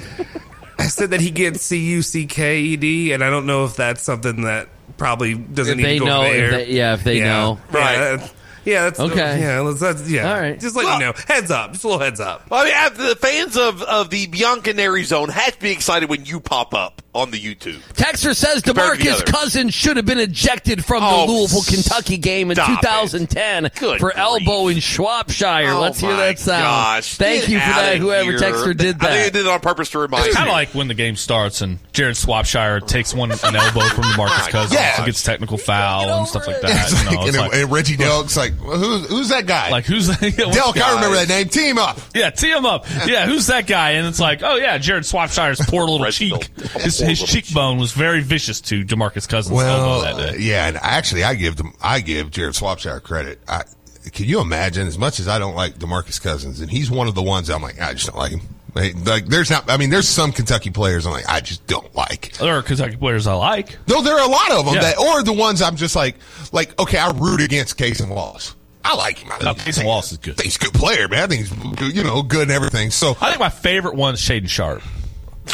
I said that he gets C U C K E D, and I don't know if that's something that probably doesn't If need they to go know, over if there. they- yeah, if they Yeah. know. Right. that's- Yeah, that's Okay. Yeah, let's, that's, yeah. All right. Just let Well- you know. Heads up. Just a little heads up. Well, I mean, the fans of, of the Bianconeri zone have to be excited when you pop up on the YouTube. Texter says the DeMarcus others. Cousins should have been ejected from Oh, the Louisville, Kentucky game in 2010 for grief. elbow in Swopshire. Oh Let's hear that sound. Gosh. Thank Get you for that, whoever here. Texter did I think they that. did it on purpose to remind It's you. kind of like when the game starts and Jared Swopshire takes one an elbow from Marcus oh Cousins Yeah. and gets technical foul and stuff like that. It's you know, it's and, like, and Reggie Delk's like, well, who's, who's that guy? like who's that? yeah, which Delk, I remember that name. Team up. Yeah, team him up. Yeah, who's that guy? And it's like, oh yeah, Jared Swopshire's poor little cheek. His, Poor his cheekbone was very vicious to Demarcus Cousins' Well, day. Uh, yeah, and actually, I give them, I give Jared Swopshire credit. I, can you imagine? As much as I don't like Demarcus Cousins, and he's one of the ones I'm like, I just don't like him. Like, there's not. I mean, there's some Kentucky players I'm like, I just don't like. There are Kentucky players I like. No, there are a lot of them Yeah. that, or the ones I'm just like, like, okay, I root against Cason Wallace. I like him. I No, Cason Wallace is good. He's a good player, man. I think he's, you know, good and everything. So, I think my favorite one's Shaedon Sharpe.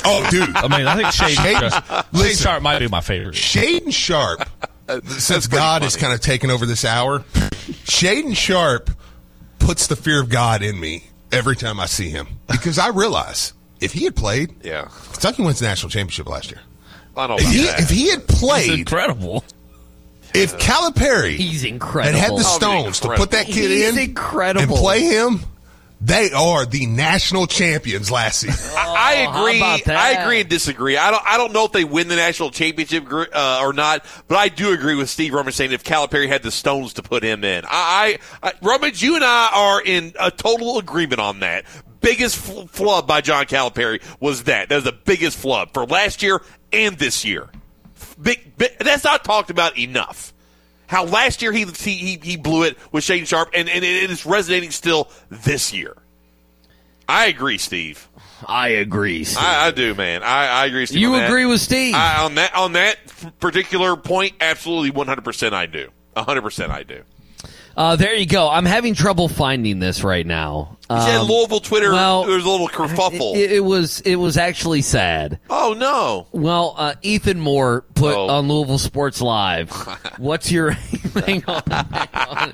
Oh, dude, I mean, I think Shaden, Shaden- Shaden listen. Sharp might be my favorite. Shaedon Sharpe, since pretty God has kind of taken over this hour, Shaedon Sharpe puts the fear of God in me every time I see him because I realize if he had played, Yeah. Kentucky wins the national championship last year. I don't If he, if he had He's played, incredible. if Calipari He's had incredible. had the Oh, stones to put that kid He's in incredible. and play him, They are the national champions last season. I, I agree. Oh, about that? I agree and disagree. I don't. I don't know if they win the national championship uh, or not, but I do agree with Steve Rummage saying if Calipari had the stones to put him in, I, I, I Rummage, you and I are in a total agreement on that. Biggest fl- flub by John Calipari was that. That was the biggest flub for last year and this year. Big, big, that's not talked about enough. How last year he he, he blew it with Shane Sharp, and, and it is resonating still this year. I agree, Steve. I agree. Steve. I, I do, man. I, I agree. Steve, You agree with Steve? I, on that on that particular point? Absolutely, one hundred percent. I do. hundred percent. I do. Uh, there you go. I'm having trouble finding this right now. You said Um, Louisville Twitter. well, there was a little kerfuffle. It, it was it was actually sad. oh no! Well, uh, Ethan Moore put Oh. on Louisville Sports Live. What's your hang on, hang on.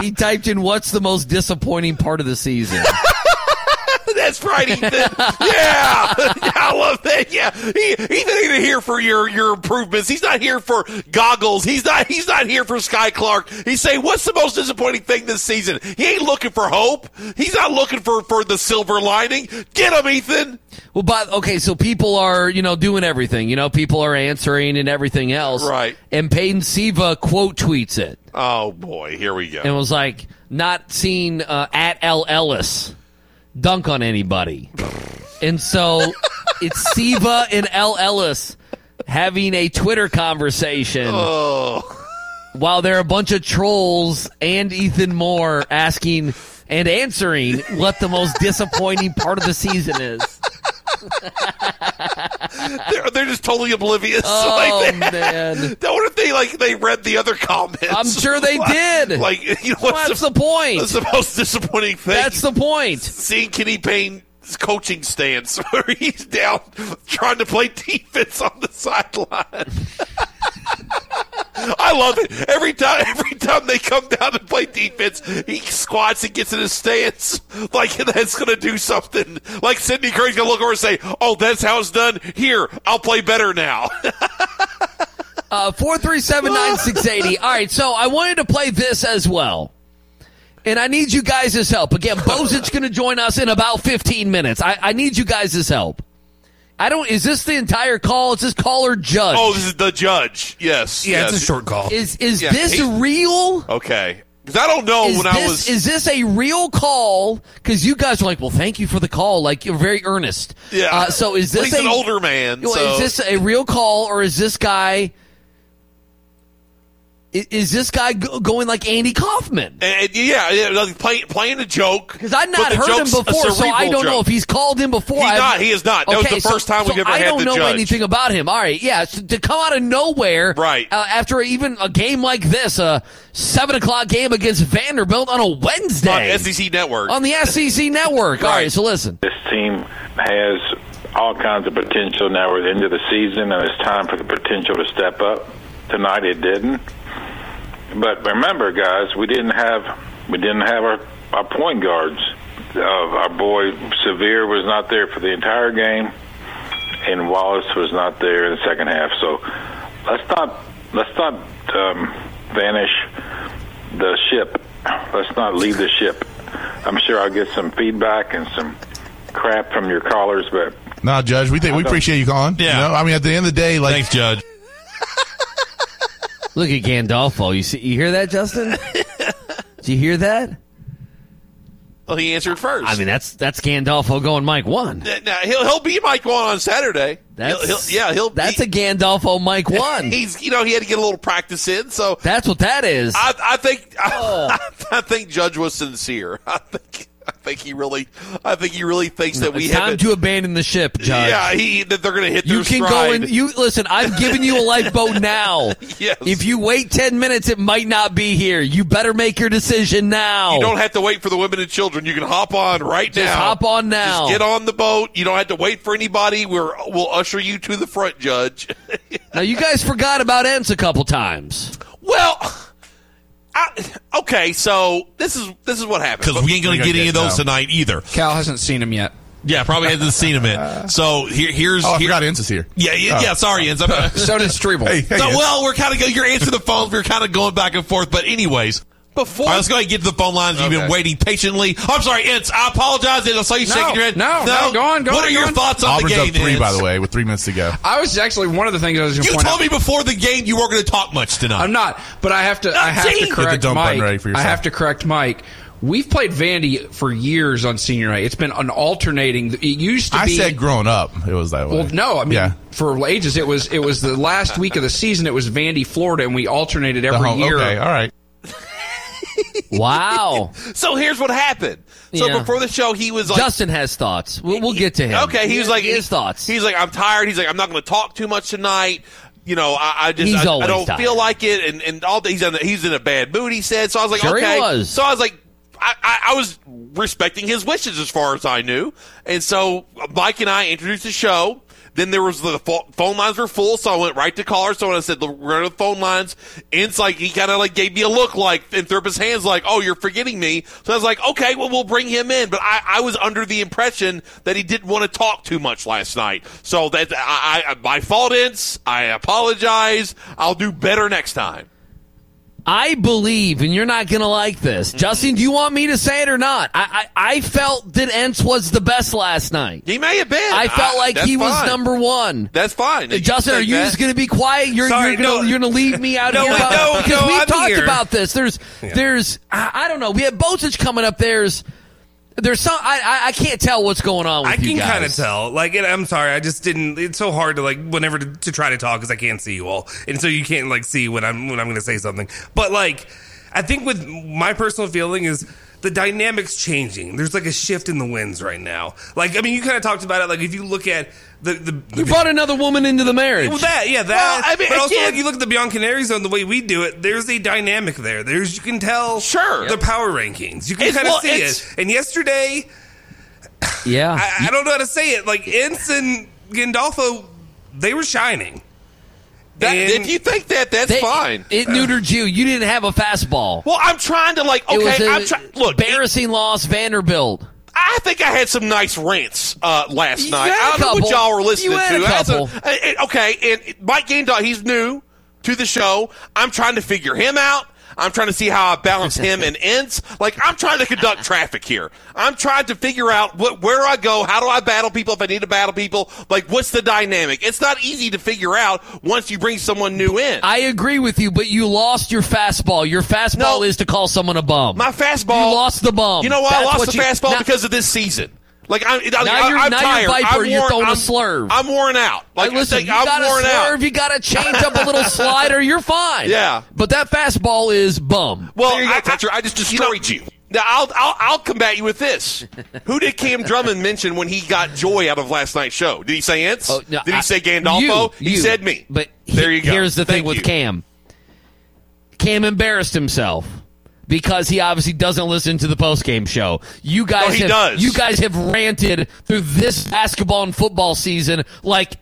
He typed in what's the most disappointing part of the season. That's right, Ethan. yeah. I love that. Yeah, he, Ethan ain't here for your your improvements. He's not here for goggles. He's not. He's not here for Skyy Clark. He's saying, "What's the most disappointing thing this season?" He ain't looking for hope. He's not looking for for the silver lining. Get him, Ethan. Well, but okay, so people are you know doing everything. You know, people are answering and everything else. Right. And Peyton Siva quote tweets it Oh boy, here we go. and was like, "Not seen uh, at El Ellis dunk on anybody," and so it's Siva and El Ellis having a Twitter conversation. Oh. while there are a bunch of trolls and Ethan Moore asking and answering what the most disappointing part of the season is. they're, they're just totally oblivious. Oh, like that. man. I wonder if they like they read the other comments. I'm sure they did. Like you know, Well, what's that's the point. That's the most disappointing thing. That's the point. Seeing Kenny Payne's coaching stance where he's down trying to play defense on the sideline. I love it. Every time every time they come down and play defense, he squats and gets in his stance like that's gonna do something. Like Sidney Craig's gonna look over and say, Oh, that's how it's done. Here, I'll play better now. Uh, 4379680. All right, so I wanted to play this as well. And I need you guys' help. Again, Bozich's going to join us in about 15 minutes. I, I need you guys' help. I don't. Is this the entire call? Is this caller judge? Oh, this is the judge. Yes. Yeah, it's a short call. Is is Yeah, this real? Okay. Because I don't know is when this, I was. is this a real call? Because you guys are like, well, thank you for the call. Like you're very earnest. Yeah. Uh, so is Well, this he's a, an older man, so- Is this a real call or is this guy? I- Is this guy go- going like Andy Kaufman? And, and yeah, yeah, like playing playing a joke. Because I've not heard him before, so I don't know if he's called him before. He's I've- not. He is not. That was the so- time we've so ever I had don't the know judge. anything about him. All right, yeah, so to come out of nowhere, Right. Uh, after even a game like this, a seven o'clock game against Vanderbilt on a Wednesday on SEC Network. on the SEC network. All right, so listen. This team has all kinds of potential. Now we're at the end of the season, and it's time for the potential to step up. Tonight it didn't. But remember, guys, we didn't have we didn't have our, our point guards. Uh, our boy Sahvir was not there for the entire game, and Wallace was not there in the second half. So let's not let's not um, vanish the ship. Let's not leave the ship. I'm sure I'll get some feedback and some crap from your callers, but No, Judge, we think we appreciate you calling. Yeah, I mean, at the end of the day, like, thanks, Judge. Look at Gandolfo. You see, you hear that, Justin? Did you hear that? Well, he answered first. I mean, that's that's Gandolfo going Mike one. now he'll he'll be Mike one on Saturday. That's He'll- he'll- yeah, he'll. That's a Gandolfo Mike one. He's you know he had to get a little practice in, so That's what that is. I, I think Oh. I, think Judge was sincere. I think I think he really I think he really thinks that we it's time to abandon the ship, Judge. Yeah, he that they're going to hit You can stride. go in. You listen. I've given you a lifeboat now. Yes. If you wait ten minutes, it might not be here. You better make your decision now. You don't have to wait for the women and children. You can hop on right Just now. hop on now. Just get on the boat. You don't have to wait for anybody. We're, we'll usher you to the front, Judge. now you guys forgot about Ents a couple times. well, I, okay. So this is this is what happened. Because we ain't going to get any of those tonight either. Cal hasn't seen him yet. Yeah, probably hasn't seen him yet. So here, here's. oh, I here- forgot Ince is here. Yeah, yeah, Oh. yeah. Sorry, Enz. I'm- uh, So did Strebel. Hey, hey, So, well, we're kind of you're answering the phones. We're kind of going back and forth. But anyways, Before, All right, let's go ahead and get to the phone lines. You've been waiting patiently. I'm sorry, Ince. I apologize. I saw you No, shaking your head. no, no, go on, go on. What on, are your on. thoughts on Auburn's the game? up three, Ince? by the way, with three minutes to go. I was actually one of the things I was going to You point told out. me before the game you weren't going to talk much tonight. I'm not, but I have to. I have see. to Get the correct dump button Mike. ready for I have to correct Mike. We've played Vandy for years on senior night. It's been an alternating. It used to I be. said growing up, it was that way. well, no, I mean yeah. for ages it was it was the last week of the season. It was Vandy, Florida, and we alternated every The home- year. Okay, all right. Wow. So here's what happened. So Yeah. before the show, he was like, Justin has thoughts. We'll, we'll get to him. Okay, he was like his thoughts. He's like, I'm tired. He's like, I'm not going to talk too much tonight. You know, I, I just I, I don't tired. feel like it, and and all he's in a, he's in a bad mood. He said. So I was like, Sure okay. was. So I was like. I, I, I was respecting his wishes as far as I knew, and so Mike and I introduced the show. Then there was the phone lines were full, so I went right to caller. So I said, we're to the phone lines," and it's like he kind of like gave me a look, like and threw up his hands, like, "Oh, you're forgetting me." So I was like, "Okay, well, we'll bring him in." But I, I was under the impression that he didn't want to talk too much last night. So that I, I my fault, Ince. I apologize. I'll do better next time. I believe, and you're not going to like this. Justin, do you want me to say it or not? I, I, I felt that Entz was the best last night. He may have been. I felt I- like he was number one. That's fine. Uh, Justin, are you that. just going to be quiet? You're, Sorry, you're going no. to you're going to leave me out No, here about- no, because no, we've I'm talked here. about this. There's there's I, I don't know. We have Bozich coming up. There's there's some I, I I can't tell what's going on with I can kind of tell. Like, I'm sorry, I just didn't. It's so hard to like whenever to, to try to talk because I can't see you all, and so you can't like see when I'm when I'm going to say something. But like, I think with my personal feeling is the dynamics changing. There's like a shift in the winds right now. Like, I mean, you kind of talked about it. Like, if you look at the the, You the brought another woman into the marriage. well, that yeah, that. Well, I mean, but also, again- like you look at the Bianconeri Zone, the way we do it, there's a dynamic there. There's you can tell Sure. the power rankings. You can kind of well, see it. And yesterday, yeah. I, I don't know how to say it. Like Ince and Gandolfo, they were shining. That, if you think that, that's They- fine. It neutered you. You didn't have a fastball. well, I'm trying to like. it Okay, a I'm trying. Look, embarrassing loss, Vanderbilt. I think I had some nice rants uh, last You night. had a I don't know what y'all were listening You had to. a couple. some- uh, uh, okay, and Mike Gaindaw, he's new to the show. I'm trying to figure him out. I'm trying to see how I balance him and ends. Like I'm trying to conduct traffic here. I'm trying to figure out what where I go. How do I battle people if I need to battle people? Like what's the dynamic? It's not easy to figure out once you bring someone new in. I agree with you, but you lost your fastball. Your fastball No. is to call someone a bum. My fastball. You lost the bum. You know why I lost the you- fastball? Now- because of this season. Like I'm, I, Now you're- I'm now you're tired. Viper, I'm you're worn, throwing a I'm, slurve. I'm worn out. Like Like, listen, I think you I'm got worn to out. you got to change up a little slider, you're fine. Yeah. But that fastball is bum. Well, There you go, I, I just destroyed you. Now I'll, I'll I'll combat you with this. Who did Cam Drummond mention when he got joy out of last night's show? Did he say Ince? Oh, no, did he I- say Gandolfo? you, he you. said me. But he- there you go. Here's the thing Thank with. Cam. Cam embarrassed himself because he obviously doesn't listen to the postgame show. You guys, No, he have, does. you guys have ranted through this basketball and football season like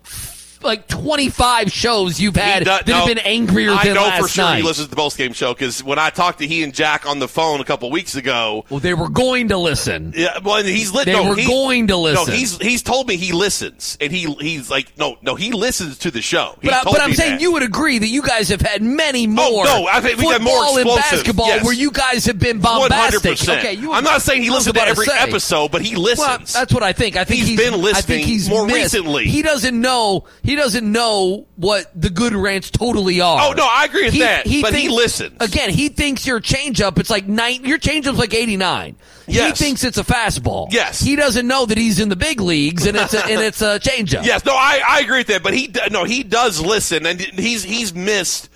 like 25 shows you've had does- that have been angrier I than know last for sure night. he listens to the post game show because when I talked to he and Jack on the phone a couple weeks ago, well, they were going to listen. Yeah, well, and he's li- They no, were he- going to listen. No, he's he's told me he listens, and he he's like, no, no, he listens to the show. He But, I, I'm saying that. you would agree that you guys have had many oh, more. Oh, no, I think we've had more football and basketball yes. where you guys have been bombastic. 100%. Okay, you I'm not saying he listens to every say. episode, but he listens. Well, that's what I think. I think He's he's been I listening think he's more missed. recently. He doesn't know. He doesn't know what the good rants totally are. Oh, no, I agree with that, but he listens. Again, he thinks your changeup. It's like nine. Your changeup's like 89. Yes. He thinks it's a fastball. Yes. He doesn't know that he's in the big leagues and it's a, and it's a changeup. Yes, no, I, I agree with that, but he no, he does listen, and he's he's missed.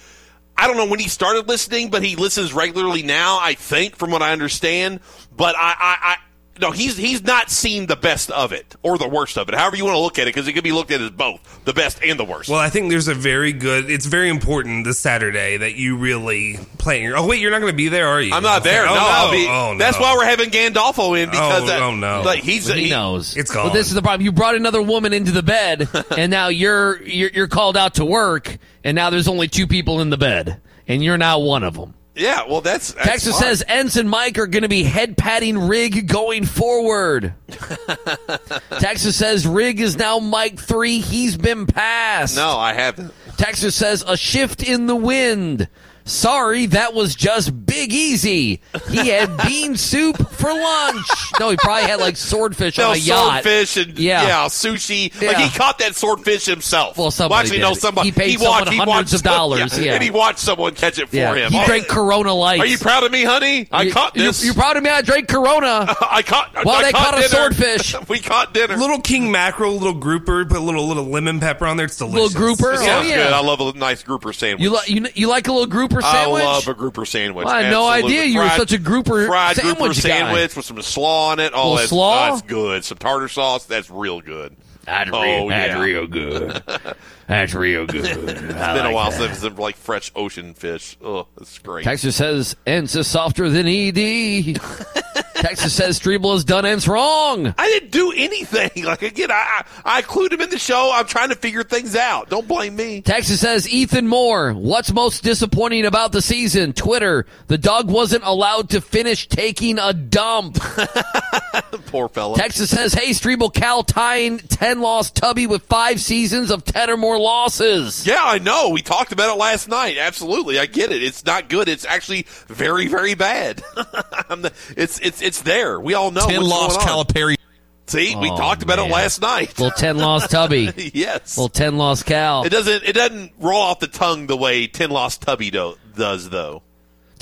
I don't know when he started listening, but he listens regularly now. I think, from what I understand, but I, I, I no, he's he's not seen the best of it or the worst of it, however you want to look at it, because it could be looked at as both the best and the worst. Well, I think there's a very good. It's very important this Saturday that you really play. Oh wait, you're not going to be there, are you? I'm not there. Oh, no, I'll be. Oh, no. That's why we're having Gandolfo in because Oh, uh, oh, no. like he's he, he- knows. It's But gone. this is the problem. You brought another woman into the bed, and now you're, you're you're called out to work, and now there's only two people in the bed, and you're now one of them. Yeah, well, that's, that's Texas fine. says Ents and Mike are going to be head patting Rig going forward. Texas says Rig is now Mike three. He's been passed. No, I haven't. Texas says a shift in the wind. Sorry, that was just Big Easy. He had bean soup for lunch. No, he probably had like swordfish No, on a yacht. swordfish and Yeah. yeah, sushi. Like he caught that swordfish himself. Well, somebody actually, did no, somebody. He paid watched, someone he hundreds watched of dollars, yeah. and he watched someone catch it for Yeah. him. He Oh, drank Corona Lights. Are you proud of me, honey? I You- caught you're- this. You're proud of me? I drank Corona. I caught. Well, I they caught caught a dinner. swordfish. we caught dinner. Little king mackerel, little grouper, put a little little lemon pepper on there. It's delicious. Little grouper? It Oh, sounds yeah. good. I love a nice grouper sandwich. You, li- you, you like a little grouper sandwich? I love a grouper sandwich. I had no Absolutely. idea you were such a grouper fried sandwich grouper guy. sandwich with some slaw on it. Oh, Little that's, slaw? that's good. Some tartar sauce. That's real good. That's oh, real- that's yeah. real good. That's real good. it's been like a while that. since I've like fresh ocean fish. Oh, that's great. Texas says Ents is softer than ED. Texas says Streeble has done Ents wrong. I didn't do anything. Like again, I I I include him in the show. I'm trying to figure things out. Don't blame me. Texas says Ethan Moore. What's most disappointing about the season? Twitter. The dog wasn't allowed to finish taking a dump. Poor fella. Texas says, Hey, Streeble Cal tying 10 loss Tubby with five seasons of 10 or more losses. Yeah, I know. We talked about it last night. Absolutely, I get it. It's not good. It's actually very, very bad. The- it's it's it's there. We all know. 10 what's loss going on. Calipari. See, we Oh, talked about man. it last night. Little 10 loss Tubby. yes. Little 10 loss Cal. It doesn't it doesn't roll off the tongue the way Ten Lost Tubby do, does though.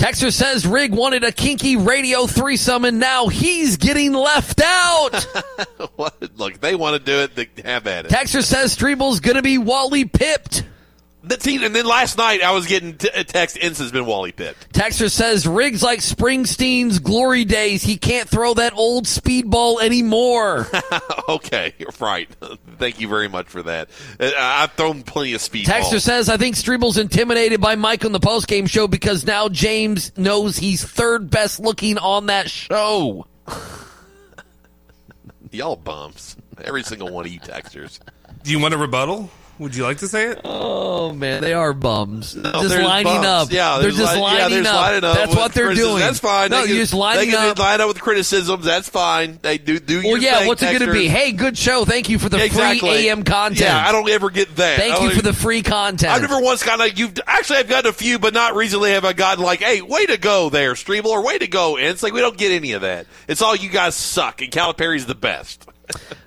Texter says Rig wanted a kinky radio threesome and now he's getting left out. what? Look, they want to do it. They have at it. Texter says Streeble's going to be Wally pipped. That's, see, and then last night I was getting t- a text. Ince has been Wally pipped. Texter says Riggs like Springsteen's glory days. He can't throw that old speedball anymore. okay, you're right. Thank you very much for that. Uh, I've thrown plenty of speed. Texter balls. says, I think Streeble's intimidated by Mike on the postgame show because now James knows he's third best looking on that show. Y'all bums. Every single one of you texters. Do you want a rebuttal? Would you like to say it? Oh man, they are bums. just lining bumps. up. Yeah, they're just li- lining, yeah, there's up. lining up That's what they're criticism. doing. That's fine. No, They you're can- just lining they can up. line up with criticisms. That's fine. They do do your Well, yeah. thing, What's it going to be? Hey, good show. Thank you for the Yeah, exactly. free AM content. Yeah, I don't ever get that. Thank don't you for the free content. I've never once gotten like you've actually I've gotten a few, but not recently have I gotten like, hey, way to go there, Streeble, or way to go. And it's like we don't get any of that. It's all you guys suck, and Calipari's the best.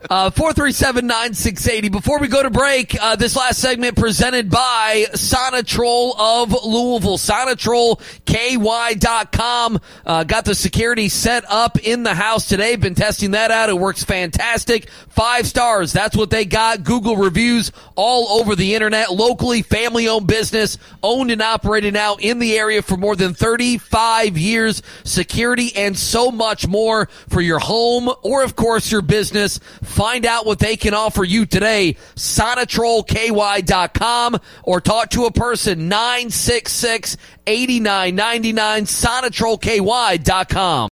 Uh, 437-9680. Before we go to break, uh, this last segment presented by Sonatrol of Louisville. SonatrolKY.com. Uh, got the security set up in the house today. Been testing that out. It works fantastic. Five stars. That's what they got. Google reviews all over the internet. Locally family owned business, owned and operated now in the area for more than 35 years. Security and so much more for your home or of course your business. Find out what they can offer you today. SonatrolKY.com or talk to a person 966 8999 SonatrolKY.com.